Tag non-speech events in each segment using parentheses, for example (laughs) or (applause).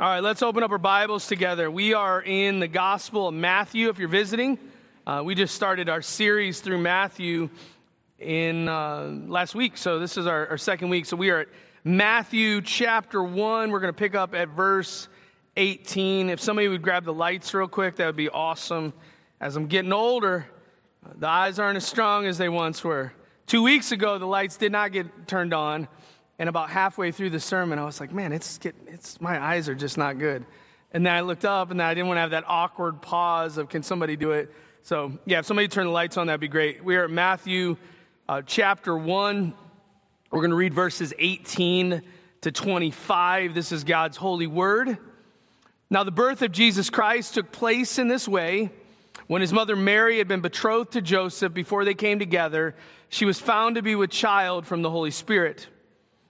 All right, let's open up our Bibles together. We are in the Gospel of Matthew. If you're visiting, uh, we just started our series through Matthew in uh, last week, so this is our, our second week. So we are at Matthew chapter 1. We're going to pick up at verse 18. If somebody would grab the lights real quick, that would be awesome. As I'm getting older, the eyes aren't as strong as they once were. Two weeks ago, the lights did not get turned on. And about halfway through the sermon, I was like, man, it's, getting, it's my eyes are just not good. And then I looked up and then I didn't want to have that awkward pause of, can somebody do it? So, yeah, if somebody turn the lights on, that'd be great. We are at Matthew uh, chapter 1. We're going to read verses 18 to 25. This is God's holy word. Now, the birth of Jesus Christ took place in this way. When his mother Mary had been betrothed to Joseph before they came together, she was found to be with child from the Holy Spirit.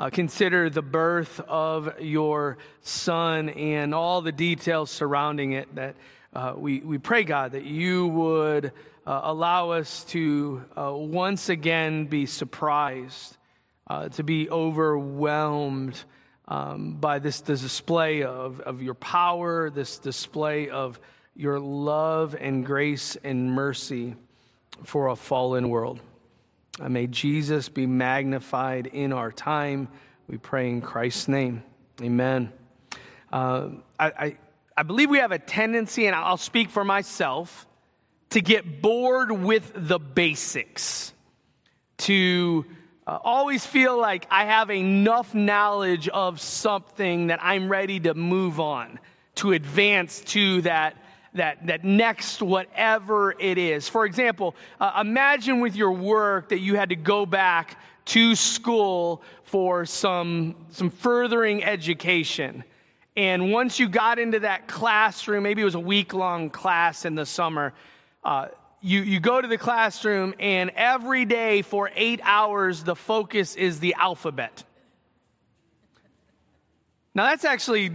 uh, consider the birth of your son and all the details surrounding it, that uh, we, we pray, God, that you would uh, allow us to uh, once again be surprised, uh, to be overwhelmed um, by this, this display of, of your power, this display of your love and grace and mercy for a fallen world. Uh, may Jesus be magnified in our time. We pray in Christ's name. Amen. Uh, I, I, I believe we have a tendency, and I'll speak for myself, to get bored with the basics, to uh, always feel like I have enough knowledge of something that I'm ready to move on, to advance to that that, that next whatever it is. For example, uh, imagine with your work that you had to go back to school for some, some furthering education. And once you got into that classroom, maybe it was a week long class in the summer, uh, you, you go to the classroom, and every day for eight hours, the focus is the alphabet. Now, that's actually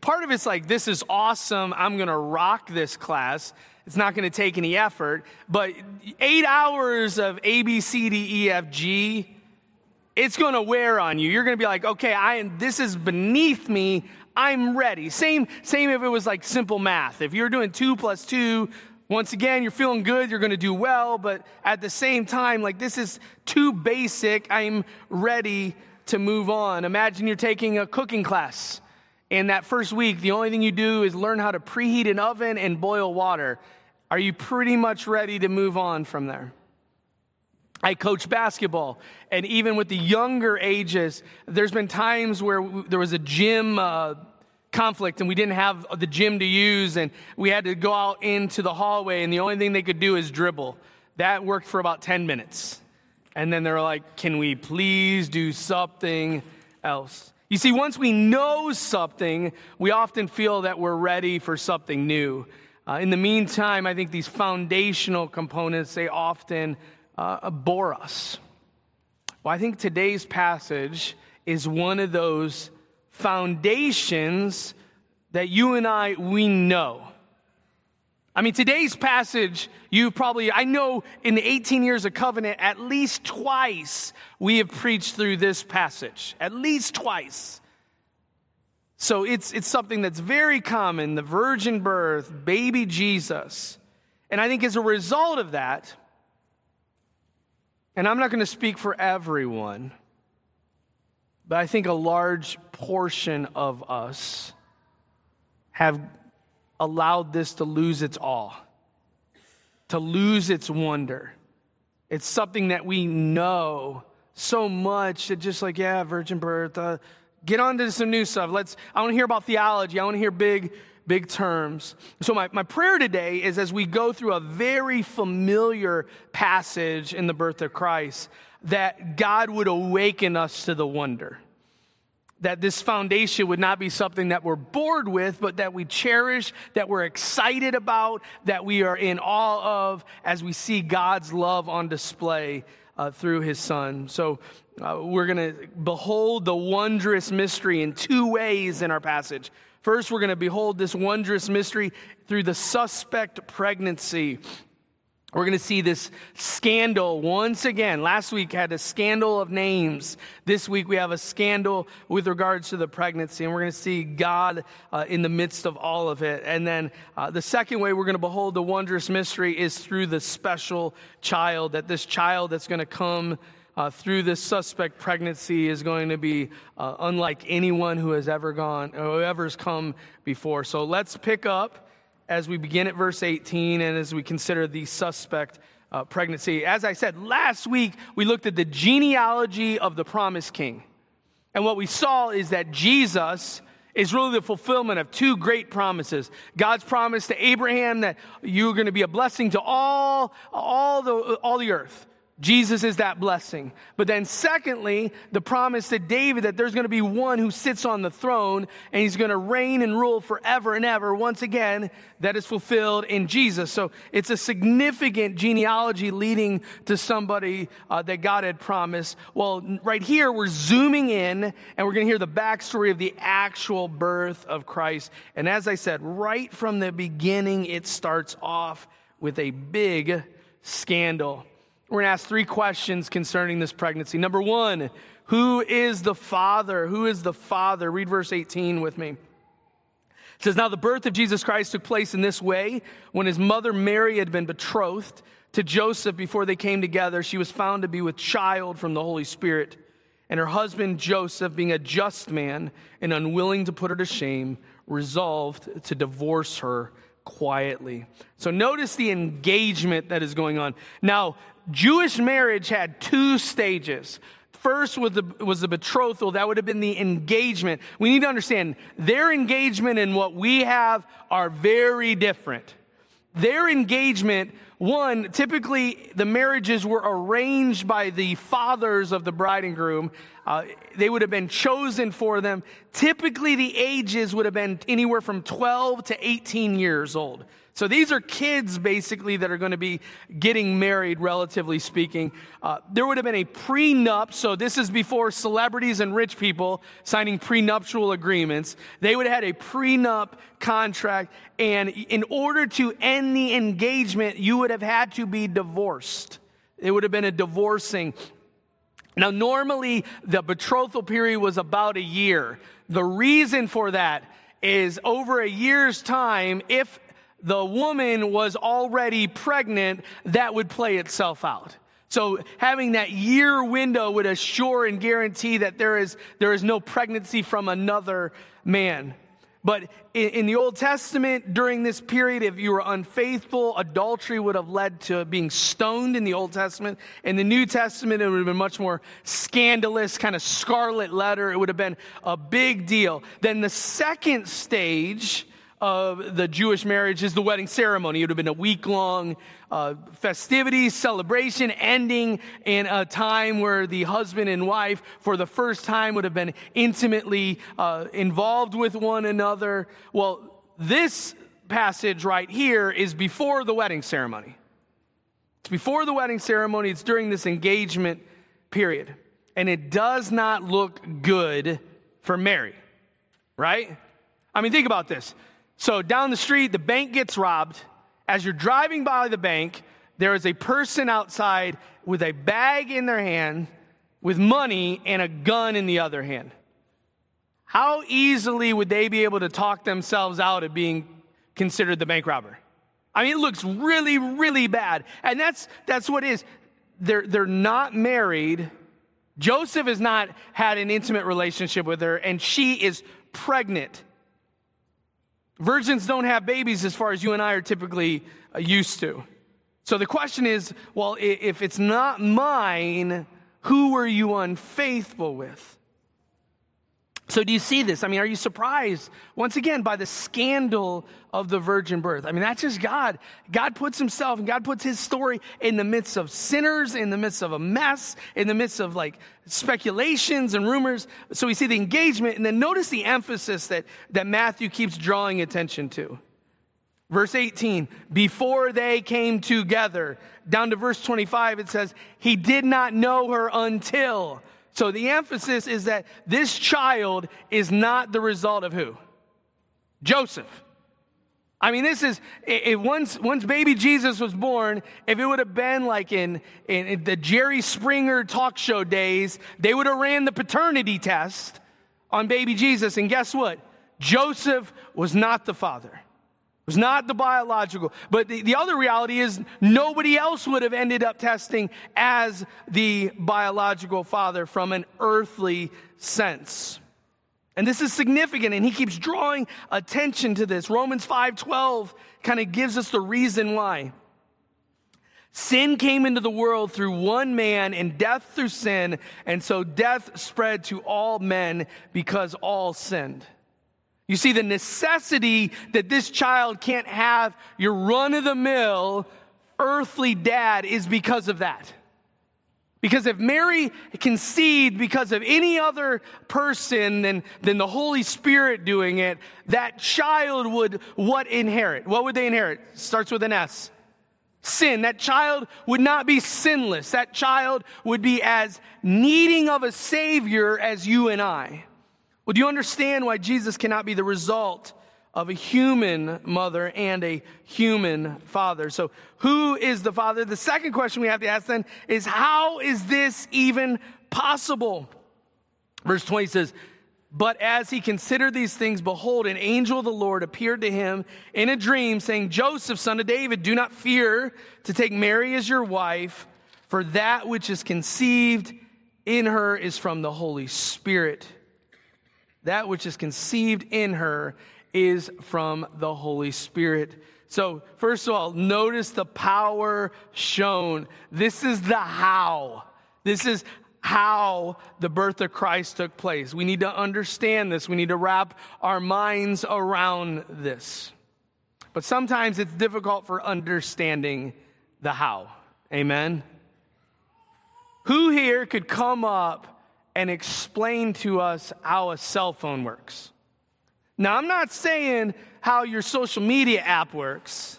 part of it's like, this is awesome. I'm going to rock this class. It's not going to take any effort. But eight hours of A, B, C, D, E, F, G, it's going to wear on you. You're going to be like, okay, I, this is beneath me. I'm ready. Same, same if it was like simple math. If you're doing two plus two, once again, you're feeling good, you're going to do well, but at the same time, like this is too basic. I'm ready to move on. Imagine you're taking a cooking class, and that first week, the only thing you do is learn how to preheat an oven and boil water. Are you pretty much ready to move on from there? I coach basketball, and even with the younger ages, there's been times where there was a gym uh, conflict and we didn't have the gym to use, and we had to go out into the hallway, and the only thing they could do is dribble. That worked for about 10 minutes. And then they're like, can we please do something else? You see, once we know something, we often feel that we're ready for something new. Uh, in the meantime, I think these foundational components, they often uh, bore us. Well, I think today's passage is one of those foundations that you and I, we know. I mean, today's passage, you probably, I know in the 18 years of covenant, at least twice we have preached through this passage. At least twice. So it's, it's something that's very common the virgin birth, baby Jesus. And I think as a result of that, and I'm not going to speak for everyone, but I think a large portion of us have allowed this to lose its awe. to lose its wonder. It's something that we know so much that just like, yeah, virgin birth, uh, get on to some new stuff. Let's, I want to hear about theology. I want to hear big, big terms. So my, my prayer today is as we go through a very familiar passage in the birth of Christ, that God would awaken us to the wonder that this foundation would not be something that we're bored with, but that we cherish, that we're excited about, that we are in awe of as we see God's love on display uh, through his son. So uh, we're going to behold the wondrous mystery in two ways in our passage. First, we're going to behold this wondrous mystery through the suspect pregnancy. We're going to see this scandal once again. Last week had a scandal of names. This week we have a scandal with regards to the pregnancy, and we're going to see God uh, in the midst of all of it. And then uh, the second way we're going to behold the wondrous mystery is through the special child, that this child that's going to come uh, through this suspect pregnancy is going to be uh, unlike anyone who has ever gone, or whoever's come before. So let's pick up as we begin at verse 18 and as we consider the suspect uh, pregnancy. As I said, last week we looked at the genealogy of the promised king. And what we saw is that Jesus is really the fulfillment of two great promises. God's promise to Abraham that you're going to be a blessing to all, all the, all the earth. Jesus is that blessing. But then, secondly, the promise to David that there's going to be one who sits on the throne and he's going to reign and rule forever and ever. Once again, that is fulfilled in Jesus. So it's a significant genealogy leading to somebody uh, that God had promised. Well, right here, we're zooming in and we're going to hear the backstory of the actual birth of Christ. And as I said, right from the beginning, it starts off with a big scandal. We're going to ask three questions concerning this pregnancy. Number one, who is the father? Who is the father? Read verse 18 with me. It says, Now the birth of Jesus Christ took place in this way. When his mother Mary had been betrothed to Joseph before they came together, she was found to be with child from the Holy Spirit. And her husband Joseph, being a just man and unwilling to put her to shame, resolved to divorce her quietly. So notice the engagement that is going on. Now, Jewish marriage had two stages. First was the, was the betrothal. That would have been the engagement. We need to understand their engagement and what we have are very different. Their engagement, one, typically the marriages were arranged by the fathers of the bride and groom. Uh, they would have been chosen for them. Typically, the ages would have been anywhere from 12 to 18 years old. So these are kids basically that are going to be getting married, relatively speaking. Uh, there would have been a prenup. So this is before celebrities and rich people signing prenuptial agreements. They would have had a prenup contract. And in order to end the engagement, you would have had to be divorced. It would have been a divorcing. Now, normally the betrothal period was about a year. The reason for that is over a year's time, if the woman was already pregnant, that would play itself out. So having that year window would assure and guarantee that there is, there is no pregnancy from another man. But in, in the Old Testament, during this period, if you were unfaithful, adultery would have led to being stoned in the Old Testament. In the New Testament, it would have been much more scandalous, kind of scarlet letter. It would have been a big deal. Then the second stage of the Jewish marriage is the wedding ceremony. It would have been a week long uh, festivity, celebration, ending in a time where the husband and wife, for the first time, would have been intimately uh, involved with one another. Well, this passage right here is before the wedding ceremony. It's before the wedding ceremony, it's during this engagement period. And it does not look good for Mary, right? I mean, think about this. So down the street, the bank gets robbed. As you're driving by the bank, there is a person outside with a bag in their hand, with money, and a gun in the other hand. How easily would they be able to talk themselves out of being considered the bank robber? I mean, it looks really, really bad. And that's, that's what it is. They're, they're not married. Joseph has not had an intimate relationship with her, and she is pregnant. Virgins don't have babies as far as you and I are typically uh, used to. So the question is well, if it's not mine, who were you unfaithful with? So, do you see this? I mean, are you surprised once again by the scandal of the virgin birth? I mean, that's just God. God puts himself and God puts his story in the midst of sinners, in the midst of a mess, in the midst of like speculations and rumors. So, we see the engagement, and then notice the emphasis that, that Matthew keeps drawing attention to. Verse 18, before they came together, down to verse 25, it says, He did not know her until. So the emphasis is that this child is not the result of who? Joseph. I mean, this is, it, once, once baby Jesus was born, if it would have been like in, in, in the Jerry Springer talk show days, they would have ran the paternity test on baby Jesus. And guess what? Joseph was not the father was not the biological. But the, the other reality is nobody else would have ended up testing as the biological father from an earthly sense. And this is significant, and he keeps drawing attention to this. Romans 5:12 kind of gives us the reason why. Sin came into the world through one man, and death through sin, and so death spread to all men because all sinned. You see, the necessity that this child can't have your run of the mill earthly dad is because of that. Because if Mary conceived because of any other person than, than the Holy Spirit doing it, that child would what inherit? What would they inherit? Starts with an S. Sin. That child would not be sinless. That child would be as needing of a Savior as you and I. Well, do you understand why Jesus cannot be the result of a human mother and a human father? So, who is the father? The second question we have to ask then is how is this even possible? Verse 20 says, But as he considered these things, behold, an angel of the Lord appeared to him in a dream, saying, Joseph, son of David, do not fear to take Mary as your wife, for that which is conceived in her is from the Holy Spirit that which is conceived in her is from the Holy Spirit. So, first of all, notice the power shown. This is the how. This is how the birth of Christ took place. We need to understand this. We need to wrap our minds around this. But sometimes it's difficult for understanding the how. Amen? Who here could come up and explain to us how a cell phone works. Now, I'm not saying how your social media app works.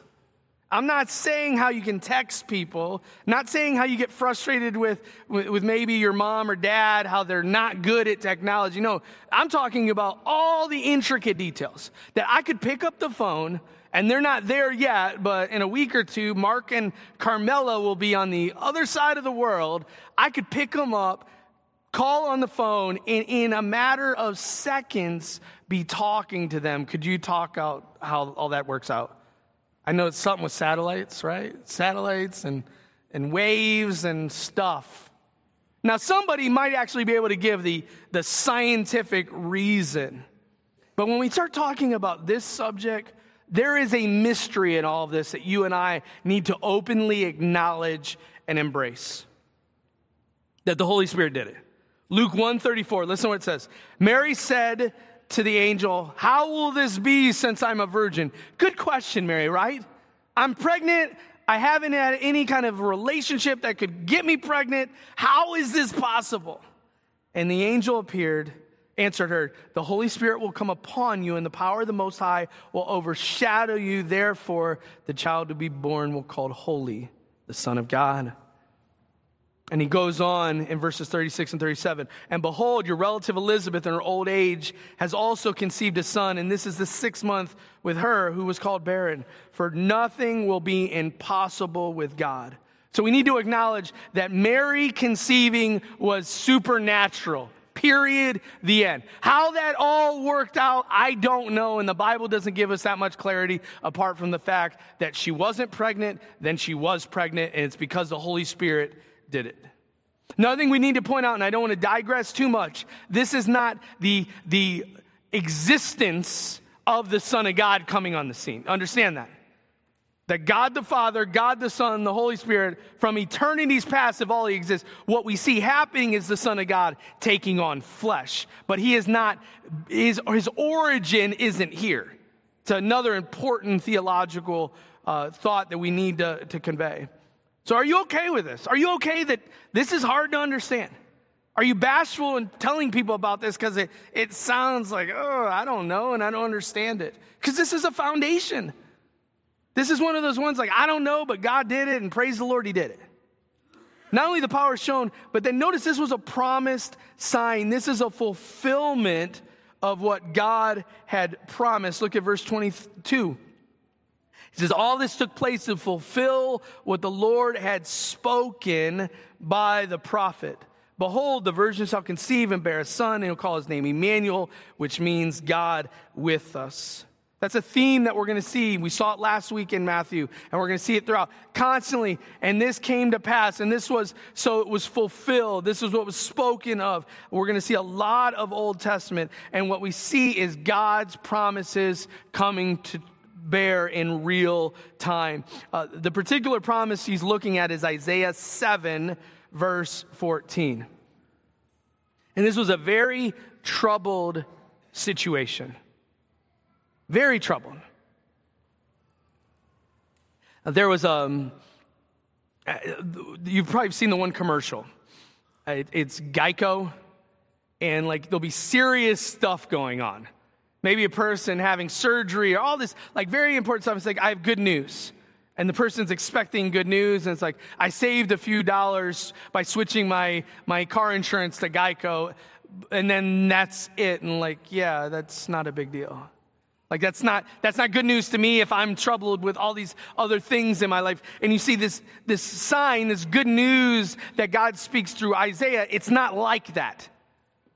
I'm not saying how you can text people, not saying how you get frustrated with, with, with, maybe your mom or dad, how they're not good at technology. No, I'm talking about all the intricate details that I could pick up the phone and they're not there yet, but in a week or two, Mark and Carmela will be on the other side of the world. I could pick them up call on the phone and in a matter of seconds be talking to them. Could you talk out how all that works out? I know it's something with satellites, right? Satellites and, and waves and stuff. Now, somebody might actually be able to give the, the scientific reason. But when we start talking about this subject, there is a mystery in all of this that you and I need to openly acknowledge and embrace. That the Holy Spirit did it. Luke 134, listen to what it says. Mary said to the angel, How will this be since I'm a virgin? Good question, Mary, right? I'm pregnant. I haven't had any kind of relationship that could get me pregnant. How is this possible? And the angel appeared, answered her, The Holy Spirit will come upon you, and the power of the Most High will overshadow you. Therefore, the child to be born will called Holy, the Son of God. And he goes on in verses 36 and 37. And behold, your relative Elizabeth in her old age has also conceived a son, and this is the sixth month with her who was called barren. For nothing will be impossible with God. So we need to acknowledge that Mary conceiving was supernatural. Period. The end. How that all worked out, I don't know. And the Bible doesn't give us that much clarity apart from the fact that she wasn't pregnant, then she was pregnant, and it's because the Holy Spirit did it. Another thing we need to point out, and I don't want to digress too much, this is not the, the existence of the Son of God coming on the scene. Understand that. That God the Father, God the Son, the Holy Spirit, from eternity's past, if all he exists, what we see happening is the Son of God taking on flesh. But he is not, his, his origin isn't here. It's another important theological uh, thought that we need to, to convey. So, are you okay with this? Are you okay that this is hard to understand? Are you bashful in telling people about this because it, it sounds like, oh, I don't know and I don't understand it? Because this is a foundation. This is one of those ones like, I don't know, but God did it, and praise the Lord, He did it. Not only the power shown, but then notice this was a promised sign. This is a fulfillment of what God had promised. Look at verse 22. He says, All this took place to fulfill what the Lord had spoken by the prophet. Behold, the virgin shall conceive and bear a son, and he'll call his name Emmanuel, which means God with us. That's a theme that we're going to see. We saw it last week in Matthew, and we're going to see it throughout constantly. And this came to pass, and this was so it was fulfilled. This is what was spoken of. We're going to see a lot of Old Testament, and what we see is God's promises coming to bear in real time. Uh, the particular promise he's looking at is Isaiah 7, verse 14. And this was a very troubled situation. Very troubled. There was a, um, uh, you've probably seen the one commercial. It's Geico, and like there'll be serious stuff going on. Maybe a person having surgery or all this, like very important stuff. It's like, I have good news. And the person's expecting good news, and it's like, I saved a few dollars by switching my, my car insurance to Geico, and then that's it. And like, yeah, that's not a big deal. Like that's not that's not good news to me if I'm troubled with all these other things in my life. And you see this this sign, this good news that God speaks through Isaiah, it's not like that.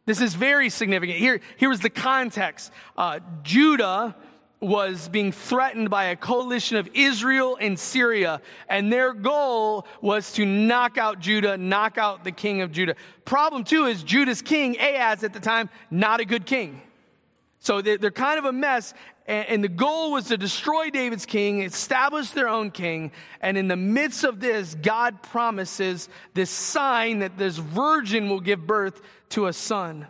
This is very significant. Here, here was the context. Uh, Judah was being threatened by a coalition of Israel and Syria, and their goal was to knock out Judah, knock out the king of Judah. Problem two is Judah's king, Ahaz at the time, not a good king. So they're kind of a mess. And the goal was to destroy David's king, establish their own king. And in the midst of this, God promises this sign that this virgin will give birth to a son.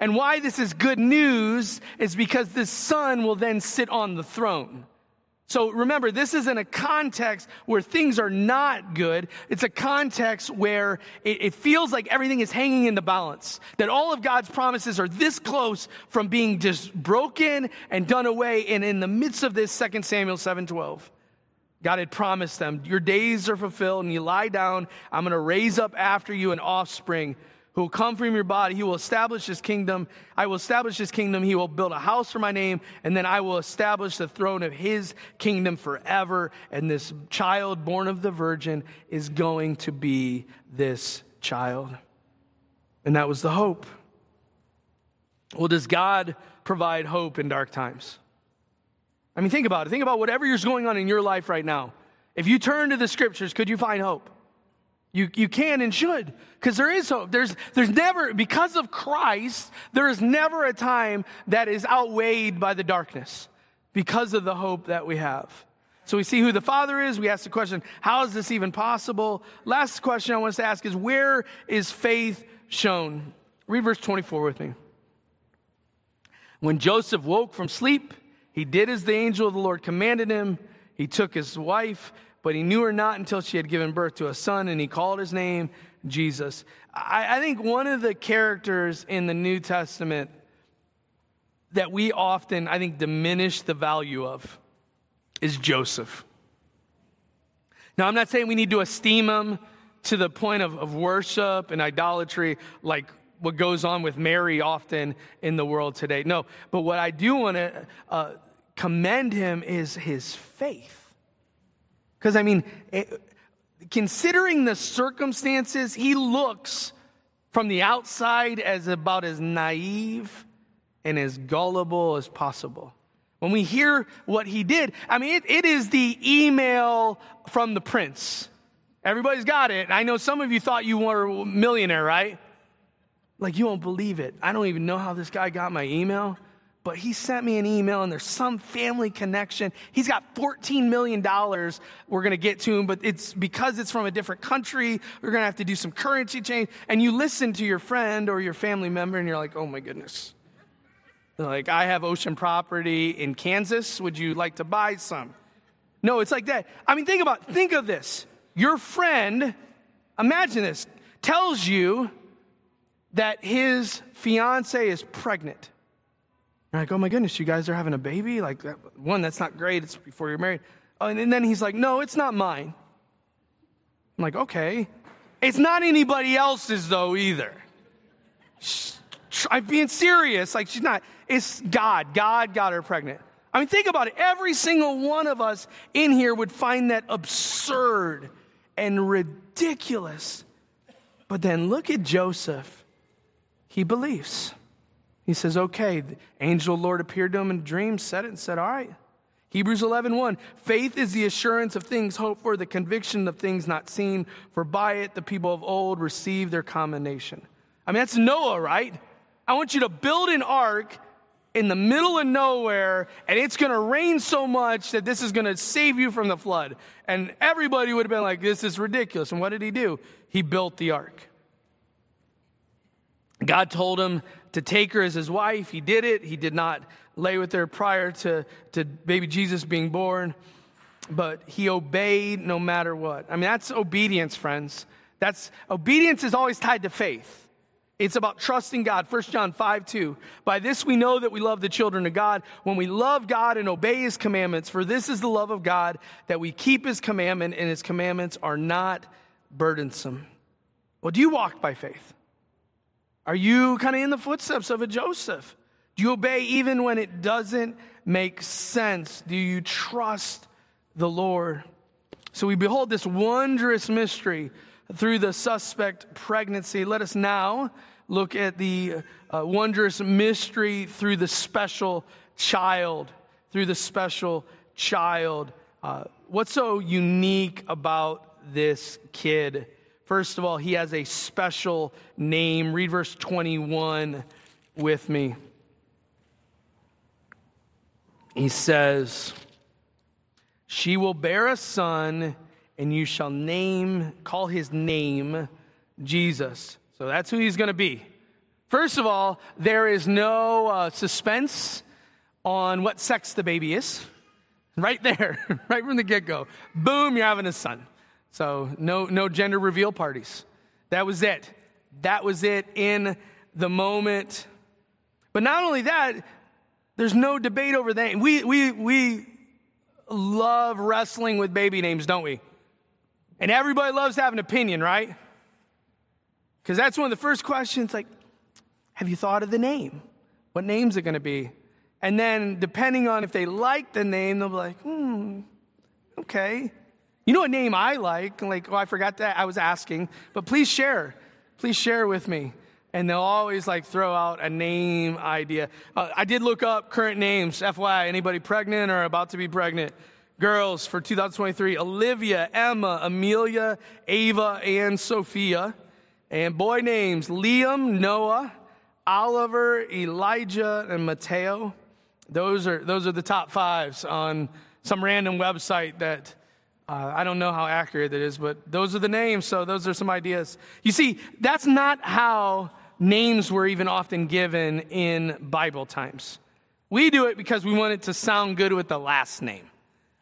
And why this is good news is because this son will then sit on the throne. So remember, this is in a context where things are not good. It's a context where it, it, feels like everything is hanging in the balance. That all of God's promises are this close from being just broken and done away. And in the midst of this, 2 Samuel 7:12, God had promised them, Your days are fulfilled, and you lie down. I'm going to raise up after you an offspring who will come from your body. He will establish his kingdom. I will establish his kingdom. He will build a house for my name, and then I will establish the throne of his kingdom forever. And this child born of the virgin is going to be this child. And that was the hope. Well, does God provide hope in dark times? I mean, think about it. Think about whatever is going on in your life right now. If you turn to the scriptures, could you find hope? You, you can and should, because there is hope. There's, there's never, because of Christ, there is never a time that is outweighed by the darkness because of the hope that we have. So we see who the Father is. We ask the question, how is this even possible? Last question I want us to ask is, where is faith shown? Read verse 24 with me. When Joseph woke from sleep, he did as the angel of the Lord commanded him. He took his wife but he knew her not until she had given birth to a son, and he called his name Jesus. I, I think one of the characters in the New Testament that we often, I think, diminish the value of is Joseph. Now, I'm not saying we need to esteem him to the point of, of worship and idolatry like what goes on with Mary often in the world today. No, but what I do want to uh, commend him is his faith. Because, I mean, it, eh, considering the circumstances, he looks from the outside as about as naive and as gullible as possible. When we hear what he did, I mean, it, it is the email from the prince. Everybody's got it. I know some of you thought you were a millionaire, right? Like, you won't believe it. I don't even know how this guy got my email, but he sent me an email and there's some family connection. He's got $14 million we're going to get to him, but it's because it's from a different country. We're going to have to do some currency change. And you listen to your friend or your family member and you're like, oh my goodness. like, I have ocean property in Kansas. Would you like to buy some? No, it's like that. I mean, think about, think of this. Your friend, imagine this, tells you that his fiance is pregnant. Like, oh my goodness, you guys are having a baby? Like, one, that's not great. It's before you're married. Oh, and then he's like, no, it's not mine. I'm like, okay. It's not anybody else's, though, either. I'm being serious. Like, she's not. It's God. God got her pregnant. I mean, think about it. Every single one of us in here would find that absurd and ridiculous. But then look at Joseph. He believes. He says, okay, the angel the Lord appeared to him in a dream, said it, and said, all right. Hebrews 11, 1. Faith is the assurance of things hoped for, the conviction of things not seen, for by it the people of old received their commendation. I mean, that's Noah, right? I want you to build an ark in the middle of nowhere, and it's going to rain so much that this is going to save you from the flood. And everybody would have been like, this is ridiculous. And what did he do? He built the ark. God told him to take her as his wife. He did it. He did not lay with her prior to, to baby Jesus being born, but he obeyed no matter what. I mean, that's obedience, friends. That's obedience is always tied to faith. It's about trusting God. 1 John 5 2. By this we know that we love the children of God when we love God and obey his commandments. For this is the love of God, that we keep his commandment, and his commandments are not burdensome. Well, do you walk by faith? Are you kind of in the footsteps of a Joseph? Do you obey even when it doesn't make sense? Do you trust the Lord? So we behold this wondrous mystery through the suspect pregnancy. Let us now look at the uh, wondrous mystery through the special child. Through the special child. Uh, what's so unique about this kid? First of all, he has a special name. Read verse 21 with me. He says, She will bear a son, and you shall name, call his name Jesus. So that's who he's going to be. First of all, there is no uh, suspense on what sex the baby is. Right there, (laughs) right from the get go. Boom, you're having a son. So no, no gender reveal parties. That was it. That was it in the moment. But not only that, there's no debate over that. We, we, we love wrestling with baby names, don't we? And everybody loves to have an opinion, right? Because that's one of the first questions like, have you thought of the name? What name's it going to be? And then, depending on if they like the name, they'll be like, hmm, okay. You know what name I like? Like, oh, I forgot that. I was asking, but please share. Please share with me. And they'll always like throw out a name idea. Uh, I did look up current names. FYI, anybody pregnant or about to be pregnant? Girls for 2023 Olivia, Emma, Amelia, Ava, and Sophia. And boy names Liam, Noah, Oliver, Elijah, and Mateo. Those are, those are the top fives on some random website that uh, I don't know how accurate it is, but those are the names, so those are some ideas. You see, that's not how names were even often given in Bible times. We do it because we want it to sound good with the last name.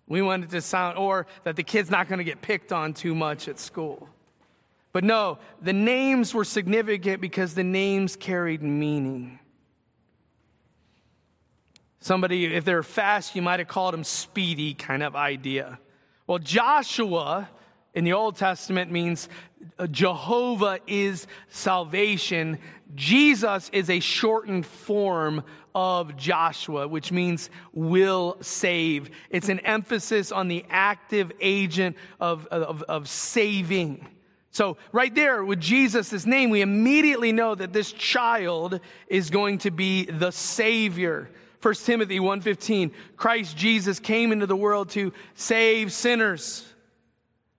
We want it to sound, or that the kid's not going to get picked on too much at school. But no, the names were significant because the names carried meaning. Somebody, if they're fast, you might have called them speedy kind of idea. Well, Joshua in the Old Testament means uh, Jehovah is salvation. Jesus is a shortened form of Joshua, which means will save. It's an emphasis on the active agent of, of, of saving. So, right there with Jesus' name, we immediately know that this child is going to be the Savior. 1 Timothy 1:15 Christ Jesus came into the world to save sinners.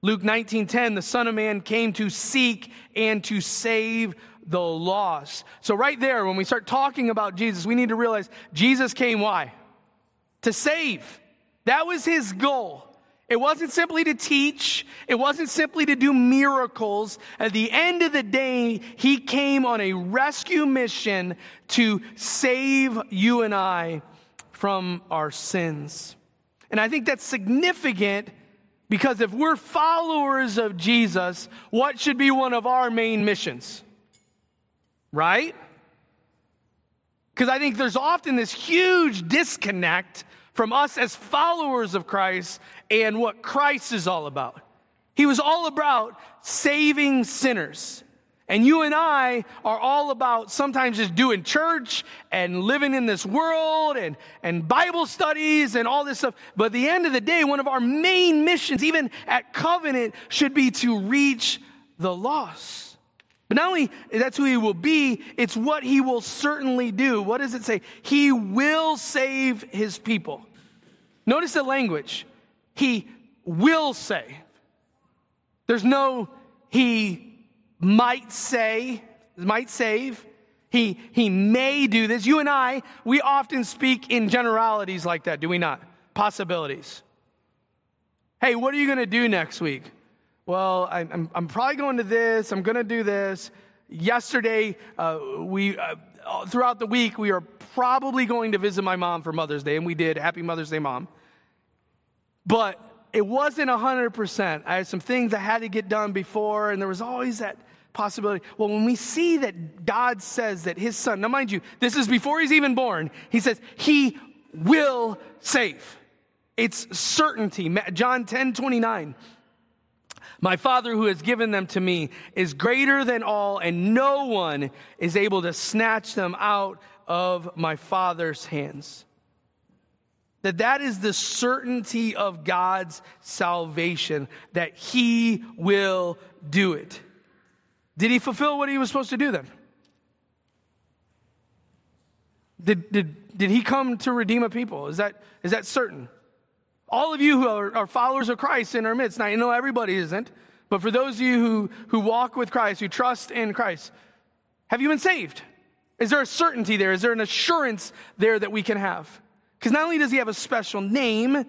Luke 19:10 the son of man came to seek and to save the lost. So, right there, when we start talking about Jesus, we need to realize Jesus came why? To save. That was his goal. It wasn't simply to teach. It wasn't simply to do miracles. At the end of the day, he came on a rescue mission to save you and I from our sins. And I think that's significant because if we're followers of Jesus, what should be one of our main missions? Right? Because I think there's often this huge disconnect from us as followers of Christ and what Christ is all about. He was all about saving sinners. And you and I are all about sometimes just doing church and living in this world and, and Bible studies and all this stuff. But at the end of the day, one of our main missions, even at Covenant, should be to reach the lost. But not only that's who he will be, it's what he will certainly do. What does it say? He will save his people. Notice the language. He will save. There's no he might say, might save. He, he may do this. You and I, we often speak in generalities like that, do we not? Possibilities. Hey, what are you going to do next week? Well, I, I'm, I'm probably going to this. I'm going to do this. Yesterday, uh, we, uh, Uh, throughout the week, we are probably going to visit my mom for Mother's Day, and we did. Happy Mother's Day, Mom. But it wasn't 100%. I had some things I had to get done before, and there was always that possibility. Well, when we see that God says that his son, now mind you, this is before he's even born, he says, he will save. It's certainty. John 10 29. My Father who has given them to me is greater than all, and no one is able to snatch them out of my Father's hands that that is the certainty of God's salvation, that he will do it. Did he fulfill what he was supposed to do then? Did, did, did he come to redeem a people? Is that, is that certain? All of you who are, are followers of Christ in our midst, now I know everybody isn't, but for those of you who, who walk with Christ, who trust in Christ, have you been saved? Is there a certainty there? Is there an assurance there that we can have? Because not only does he have a special name,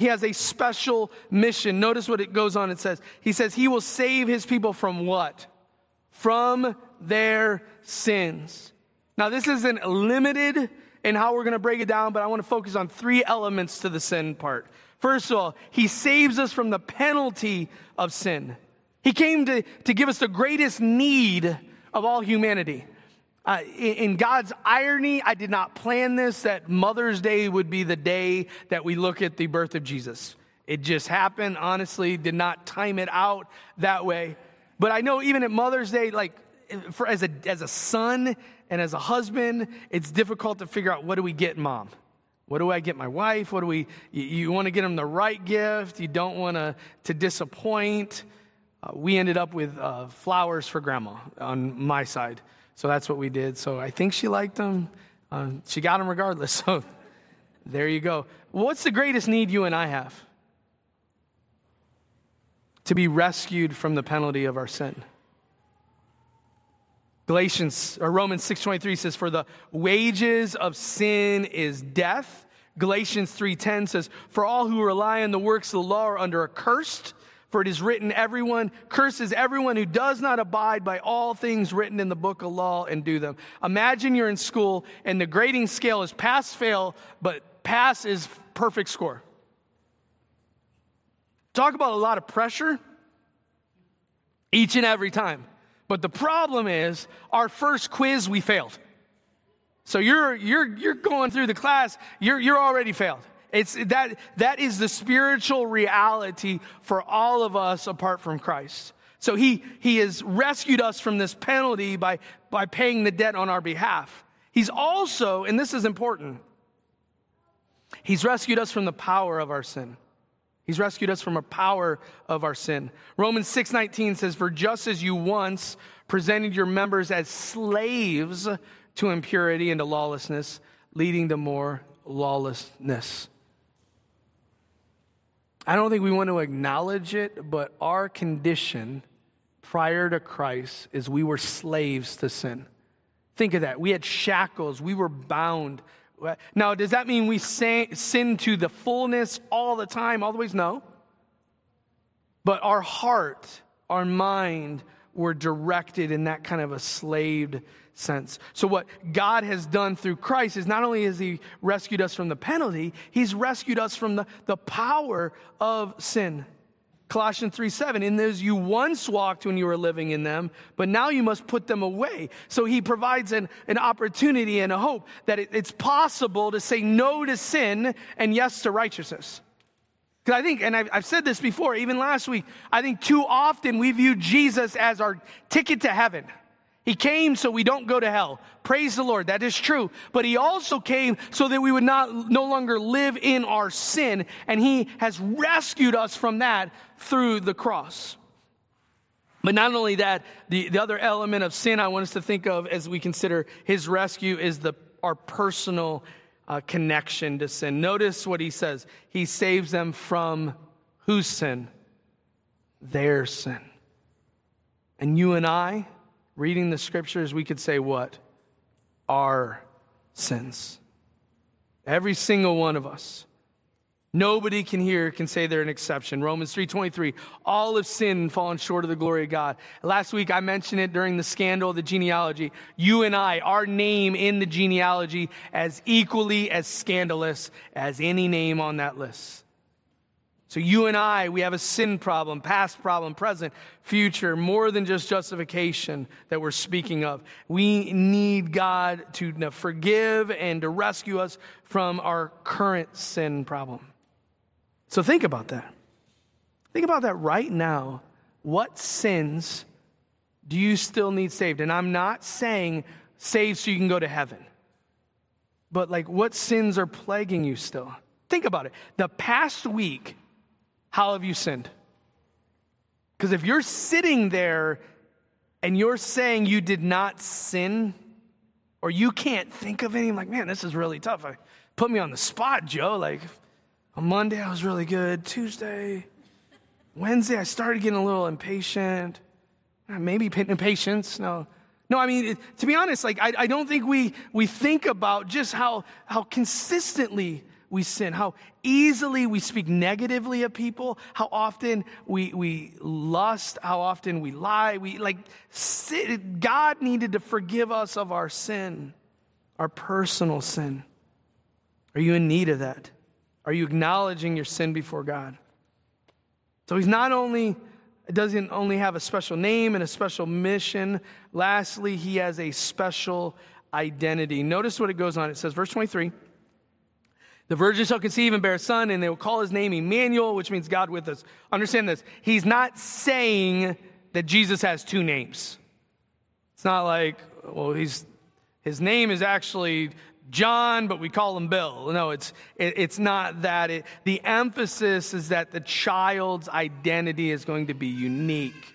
he has a special mission. Notice what it goes on. It says, He says, He will save His people from what? From their sins. Now, this isn't limited in how we're going to break it down, but I want to focus on three elements to the sin part. First of all, He saves us from the penalty of sin. He came to, to give us the greatest need of all humanity. Uh, in God's irony, I did not plan this, that Mother's Day would be the day that we look at the birth of Jesus. It just happened, honestly, did not time it out that way. But I know even at Mother's Day, like for, as, a, as a son and as a husband, it's difficult to figure out what do we get mom? What do I get my wife? What do we, you, you want to get them the right gift. You don't want to, to disappoint. Uh, we ended up with uh, flowers for grandma on my side. So that's what we did. So I think she liked them. Uh, she got them regardless. (laughs) So there you go. What's the greatest need you and I have? To be rescued from the penalty of our sin. Galatians or Romans 6:23 says for the wages of sin is death. Galatians 3:10 says for all who rely on the works of the law are under a cursed for it is written, everyone curses everyone who does not abide by all things written in the book of law and do them. Imagine you're in school and the grading scale is pass fail, but pass is perfect score. Talk about a lot of pressure each and every time. But the problem is, our first quiz, we failed. So you're, you're, you're going through the class, you're, you're already failed. It's that, that is the spiritual reality for all of us apart from Christ. So he, he has rescued us from this penalty by, by paying the debt on our behalf. He's also, and this is important, he's rescued us from the power of our sin. He's rescued us from a power of our sin. Romans 6:19 says, "For just as you once presented your members as slaves to impurity and to lawlessness, leading to more lawlessness." I don't think we want to acknowledge it, but our condition prior to Christ is we were slaves to sin. Think of that. We had shackles, we were bound. Now, does that mean we sin to the fullness all the time, all the ways? No. But our heart, our mind were directed in that kind of a slaved sense. So, what God has done through Christ is not only has He rescued us from the penalty, He's rescued us from the, the power of sin. Colossians 3 7, in those you once walked when you were living in them, but now you must put them away. So he provides an, an opportunity and a hope that it, it's possible to say no to sin and yes to righteousness. Because I think, and I've, I've said this before, even last week, I think too often we view Jesus as our ticket to heaven. He came so we don't go to hell. Praise the Lord. That is true. But he also came so that we would not no longer live in our sin. And he has rescued us from that through the cross. But not only that, the, the other element of sin I want us to think of as we consider his rescue is the, our personal uh, connection to sin. Notice what he says. He saves them from whose sin? Their sin. And you and I, reading the scriptures, we could say what? Our sins. Every single one of us. Nobody can hear can say they're an exception. Romans 3:23, all have sinned and fallen short of the glory of God. Last week I mentioned it during the scandal of the genealogy. You and I, our name in the genealogy as equally as scandalous as any name on that list. So you and I, we have a sin problem, past problem, present, future, more than just justification that we're speaking of. We need God to forgive and to rescue us from our current sin problem. So think about that. Think about that right now. What sins do you still need saved? And I'm not saying saved so you can go to heaven, but like what sins are plaguing you still? Think about it. The past week, how have you sinned? Because if you're sitting there and you're saying you did not sin, or you can't think of any, like, man, this is really tough. I, put me on the spot, Joe. Like, on Monday, I was really good. Tuesday, Wednesday, I started getting a little impatient. Uh, maybe impatience. No. No, I mean, to be honest, like, I, I don't think we, we think about just how, how consistently we sin, how easily we speak negatively of people, how often we, we lust, how often we lie. We like God needed to forgive us of our sin, our personal sin. Are you in need of that? Are you acknowledging your sin before God? So he's not only doesn't only have a special name and a special mission. Lastly, he has a special identity. Notice what it goes on. It says, verse 23 The virgin shall conceive and bear a son, and they will call his name Emmanuel, which means God with us. Understand this. He's not saying that Jesus has two names. It's not like, well, he's, his name is actually John, but we call him Bill. No, it's, it, it's not that. It, the emphasis is that the child's identity is going to be unique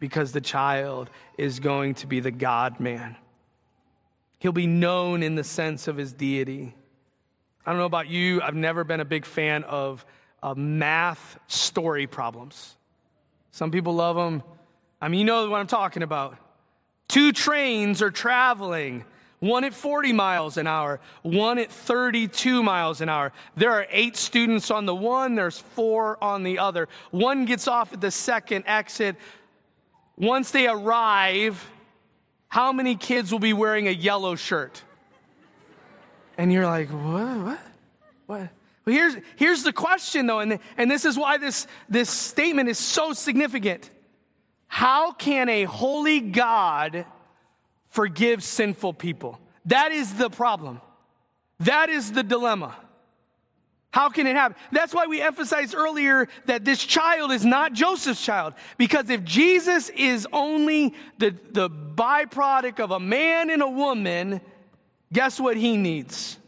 because the child is going to be the God man. He'll be known in the sense of his deity. I don't know about you, I've never been a big fan of, of math story problems. Some people love them. I mean, you know what I'm talking about. Two trains are traveling one at 40 miles an hour, one at 32 miles an hour. There are eight students on the one, there's four on the other. One gets off at the second exit. Once they arrive, how many kids will be wearing a yellow shirt? And you're like, what? What? What? Well, here's, here's the question, though, and, and this is why this, this statement is so significant. How can a holy God forgive sinful people. That is the problem. That is the dilemma. How can it happen? That's why we emphasized earlier that this child is not Joseph's child. Because if Jesus is only the, the byproduct of a man and a woman, guess what he needs?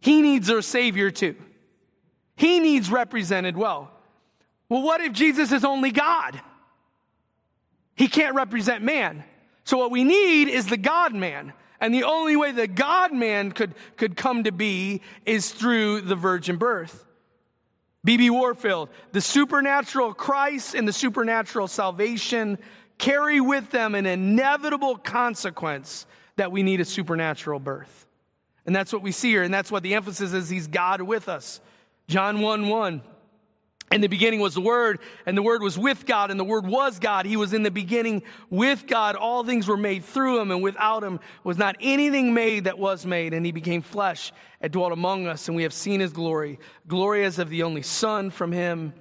He needs a savior too. He needs represented well. Well, what if Jesus is only God? He can't represent man. So what we need is the God man. And the only way the God man could, could come to be is through the virgin birth. B.B. Warfield, the supernatural Christ and the supernatural salvation carry with them an inevitable consequence that we need a supernatural birth. And that's what we see here, and that's what the emphasis is He's God with us. John 1 1. In the beginning was the Word, and the Word was with God, and the Word was God. He was in the beginning with God. All things were made through Him, and without Him was not anything made that was made. And He became flesh and dwelt among us, and we have seen His glory, glory as of the only Son from Him,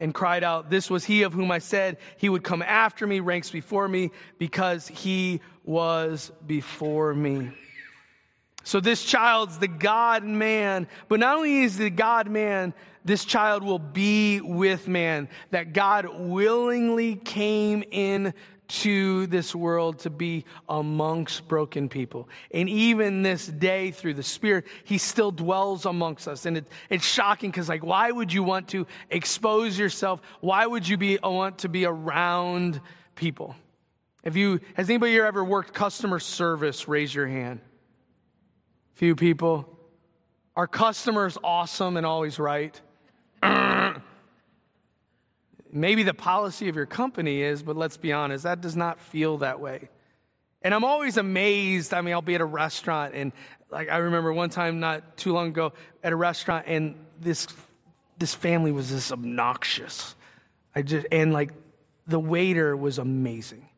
and cried out, This was He of whom I said, He would come after me, ranks before me, because He was before me. So this child's the God man, but not only is the God man, this child will be with man, that God willingly came in to this world to be amongst broken people. And even this day, through the Spirit, He still dwells amongst us. And it, it's shocking because, like, why would you want to expose yourself? Why would you be, uh, want to be around people? If you, has anybody here ever worked customer service? Raise your hand. Few people. Are customers awesome and always right? (clears throat) Maybe the policy of your company is, but let's be honest, that does not feel that way. And I'm always amazed. I mean, I'll be at a restaurant, and like I remember one time not too long ago at a restaurant, and this this family was just obnoxious. I just and like the waiter was amazing.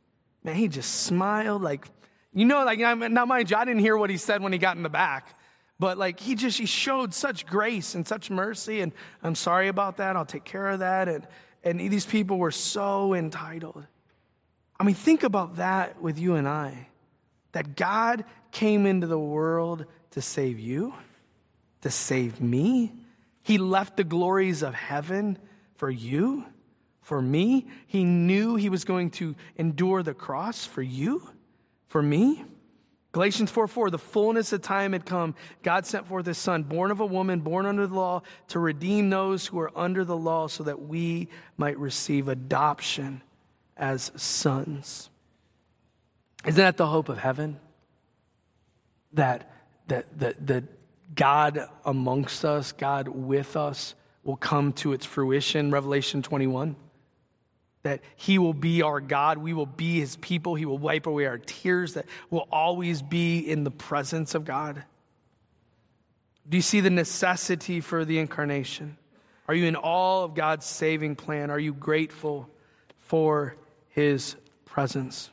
Man, he just smiled like you know, like now mind you, I didn't hear what he said when he got in the back. But like he just he showed such grace and such mercy, and I'm sorry about that. I'll take care of that. And and these people were so entitled. I mean, think about that with you and I. That God came into the world to save you, to save me. He left the glories of heaven for you, for me. He knew he was going to endure the cross for you, for me. Galatians 4 4, the fullness of time had come. God sent forth his son, born of a woman, born under the law, to redeem those who are under the law so that we might receive adoption as sons. Isn't that the hope of heaven? That, that, that, that God amongst us, God with us, will come to its fruition, Revelation 21 that He will be our God. We will be His people. He will wipe away our tears, that we'll always be in the presence of God. Do you see the necessity for the incarnation? Are you in awe of God's saving plan? Are you grateful for His presence?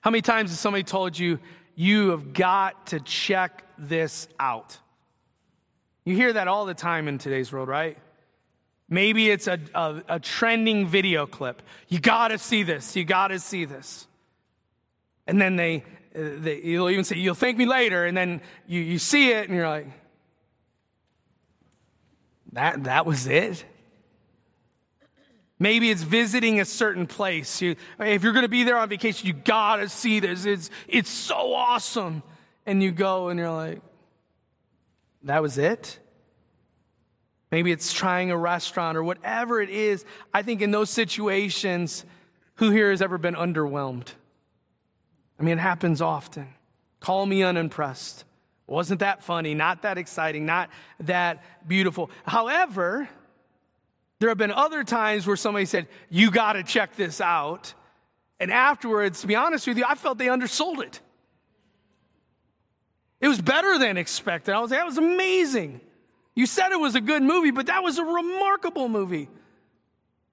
How many times has somebody told you, you have got to check this out? You hear that all the time in today's world, right? Maybe it's a, a, a trending video clip. You got to see this. You got to see this. And then they, they, you'll even say, You'll thank me later. And then you, you see it and you're like, That, that was it? Maybe it's visiting a certain place. You, if you're going to be there on vacation, you got to see this. It's, it's so awesome. And you go and you're like, That was it? Maybe it's trying a restaurant or whatever it is. I think in those situations, who here has ever been underwhelmed? I mean, it happens often. Call me unimpressed. Wasn't that funny? Not that exciting? Not that beautiful? However, there have been other times where somebody said, You got to check this out. And afterwards, to be honest with you, I felt they undersold it. It was better than expected. I was like, That was amazing. You said it was a good movie, but that was a remarkable movie.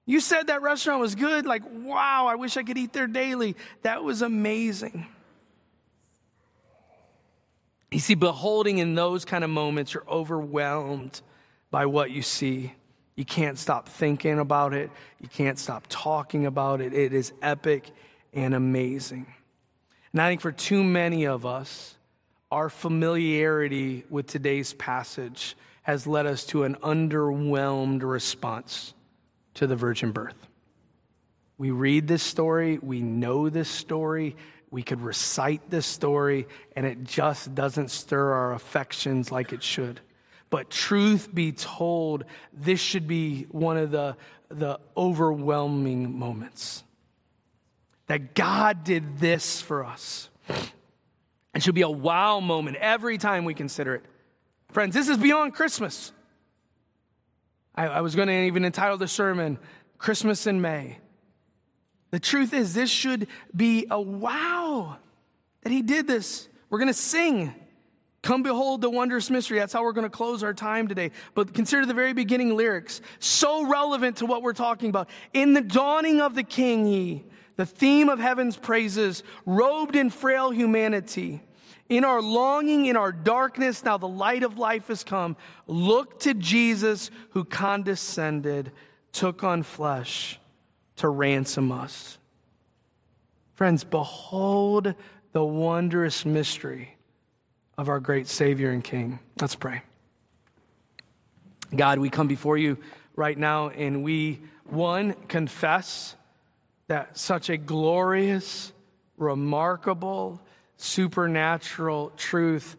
You said that restaurant was good. Like, wow, I wish I could eat there daily. That was amazing. You see, beholding in those kind of moments, you're overwhelmed by what you see. You can't stop thinking about it, you can't stop talking about it. It is epic and amazing. And I think for too many of us, our familiarity with today's passage has led us to an underwhelmed response to the virgin birth. We read this story, we know this story, we could recite this story, and it just doesn't stir our affections like it should. But truth be told, this should be one of the, the overwhelming moments. That God did this for us. It should be a wow moment every time we consider it. Friends, this is beyond Christmas. I, I was going to even entitle the sermon Christmas in May. The truth is, this should be a wow that he did this. We're going to sing. Come behold the wondrous mystery. That's how we're going to close our time today. But consider the very beginning lyrics. So relevant to what we're talking about. In the dawning of the king, he, the theme of heaven's praises, robed in frail humanity. In our longing, in our darkness, now the light of life has come. Look to Jesus who condescended, took on flesh to ransom us. Friends, behold the wondrous mystery of our great Savior and King. Let's pray. God, we come before you right now and we, one, confess that such a glorious, remarkable, supernatural truth,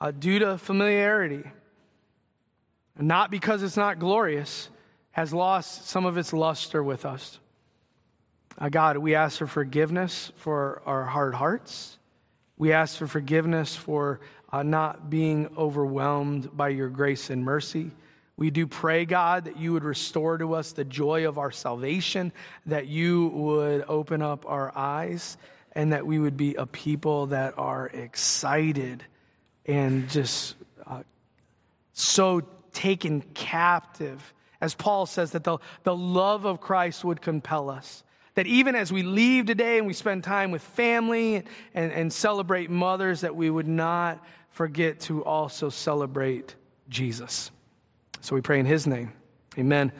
uh, due to familiarity, not because it's not glorious, has lost some of its luster with us. Uh, God, we ask for forgiveness for our hard hearts. We ask for forgiveness for uh, not being overwhelmed by your grace and mercy. We do pray, God, that you would restore to us the joy of our salvation, that you would open up our eyes, and that we would be a people that are excited and just uh, so taken captive. As Paul says, that the, the love of Christ would compel us. That even as we leave today and we spend time with family and, and celebrate mothers, that we would not forget to also celebrate Jesus. So we pray in his name. Amen.